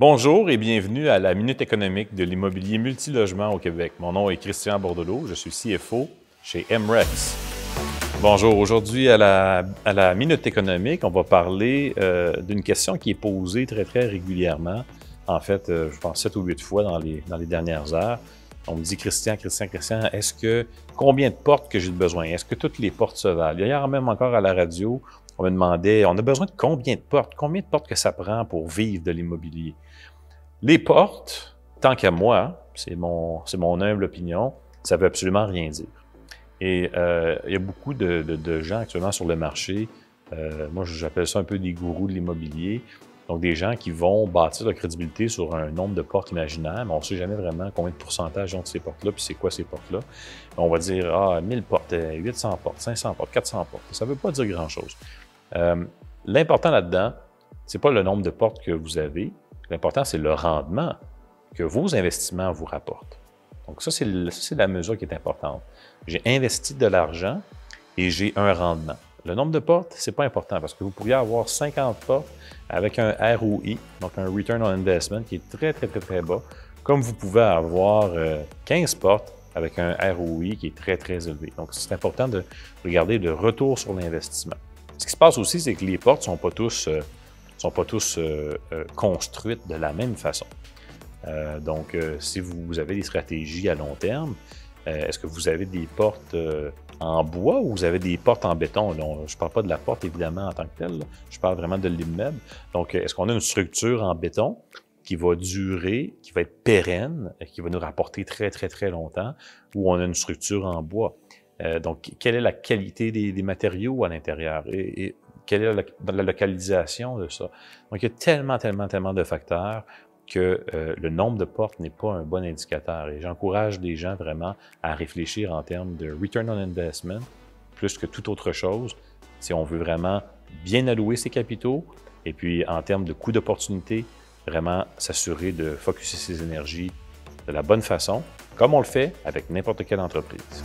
Bonjour et bienvenue à la Minute économique de l'immobilier multilogement au Québec. Mon nom est Christian Bordelot, je suis CFO chez MREX. Bonjour, aujourd'hui à la, Minute économique, on va parler euh, d'une question qui est posée très très régulièrement. En fait, euh, je pense 7 ou 8 fois dans les, dans les dernières heures. On me dit, Christian, Christian, Christian, est-ce que combien de portes que j'ai besoin? Est-ce que toutes les portes se valent? Hier même encore à la radio, on me demandait, on a besoin de combien de portes? Combien de portes que ça prend pour vivre de l'immobilier? Les portes, tant qu'à moi, c'est mon, c'est mon humble opinion, ça veut absolument rien dire. Et euh, il y a beaucoup de, gens actuellement sur le marché, euh, moi j'appelle ça un peu des gourous de l'immobilier, donc des gens qui vont bâtir leur crédibilité sur un nombre de portes imaginaires, mais on ne sait jamais vraiment combien de pourcentage ont ces portes-là, puis c'est quoi ces portes-là. On va dire, ah, 1000 portes, 800 portes, 500 portes, 400 portes. Ça ne veut pas dire grand-chose. Euh, l'important là-dedans, c'est pas le nombre de portes que vous avez, L'important, c'est le rendement que vos investissements vous rapportent. Donc ça, c'est la mesure qui est importante. J'ai investi de l'argent et j'ai un rendement. Le nombre de portes, c'est pas important parce que vous pourriez avoir 50 portes avec un ROI, donc un Return on Investment, qui est très, très, très, très bas, comme vous pouvez avoir 15 euh, portes avec un ROI qui est très, très élevé. Donc, c'est important de regarder le retour sur l'investissement. Ce qui se passe aussi, c'est que les portes ne sont pas tous euh, sont pas tous euh, euh, construites de la même façon. Euh, donc, si vous avez des stratégies à long terme, est-ce que vous avez des portes en bois ou vous avez des portes en béton? je ne parle pas de la porte, évidemment, en tant que telle. Je parle vraiment de l'immeuble. Donc, est-ce qu'on a une structure en béton qui va durer, qui va être pérenne, qui va nous rapporter très, très, très longtemps, ou on a une structure en bois? Donc, quelle est la qualité des, matériaux à l'intérieur? et, quelle est la, localisation de ça? Donc, il y a tellement, tellement, tellement de facteurs que euh, le nombre de portes n'est pas un bon indicateur. Et j'encourage les gens vraiment à réfléchir en termes de return on investment plus que toute autre chose si on veut vraiment bien allouer ses capitaux et puis en termes de coût d'opportunité, vraiment s'assurer de focuser ses énergies de la bonne façon, comme on le fait avec n'importe quelle entreprise.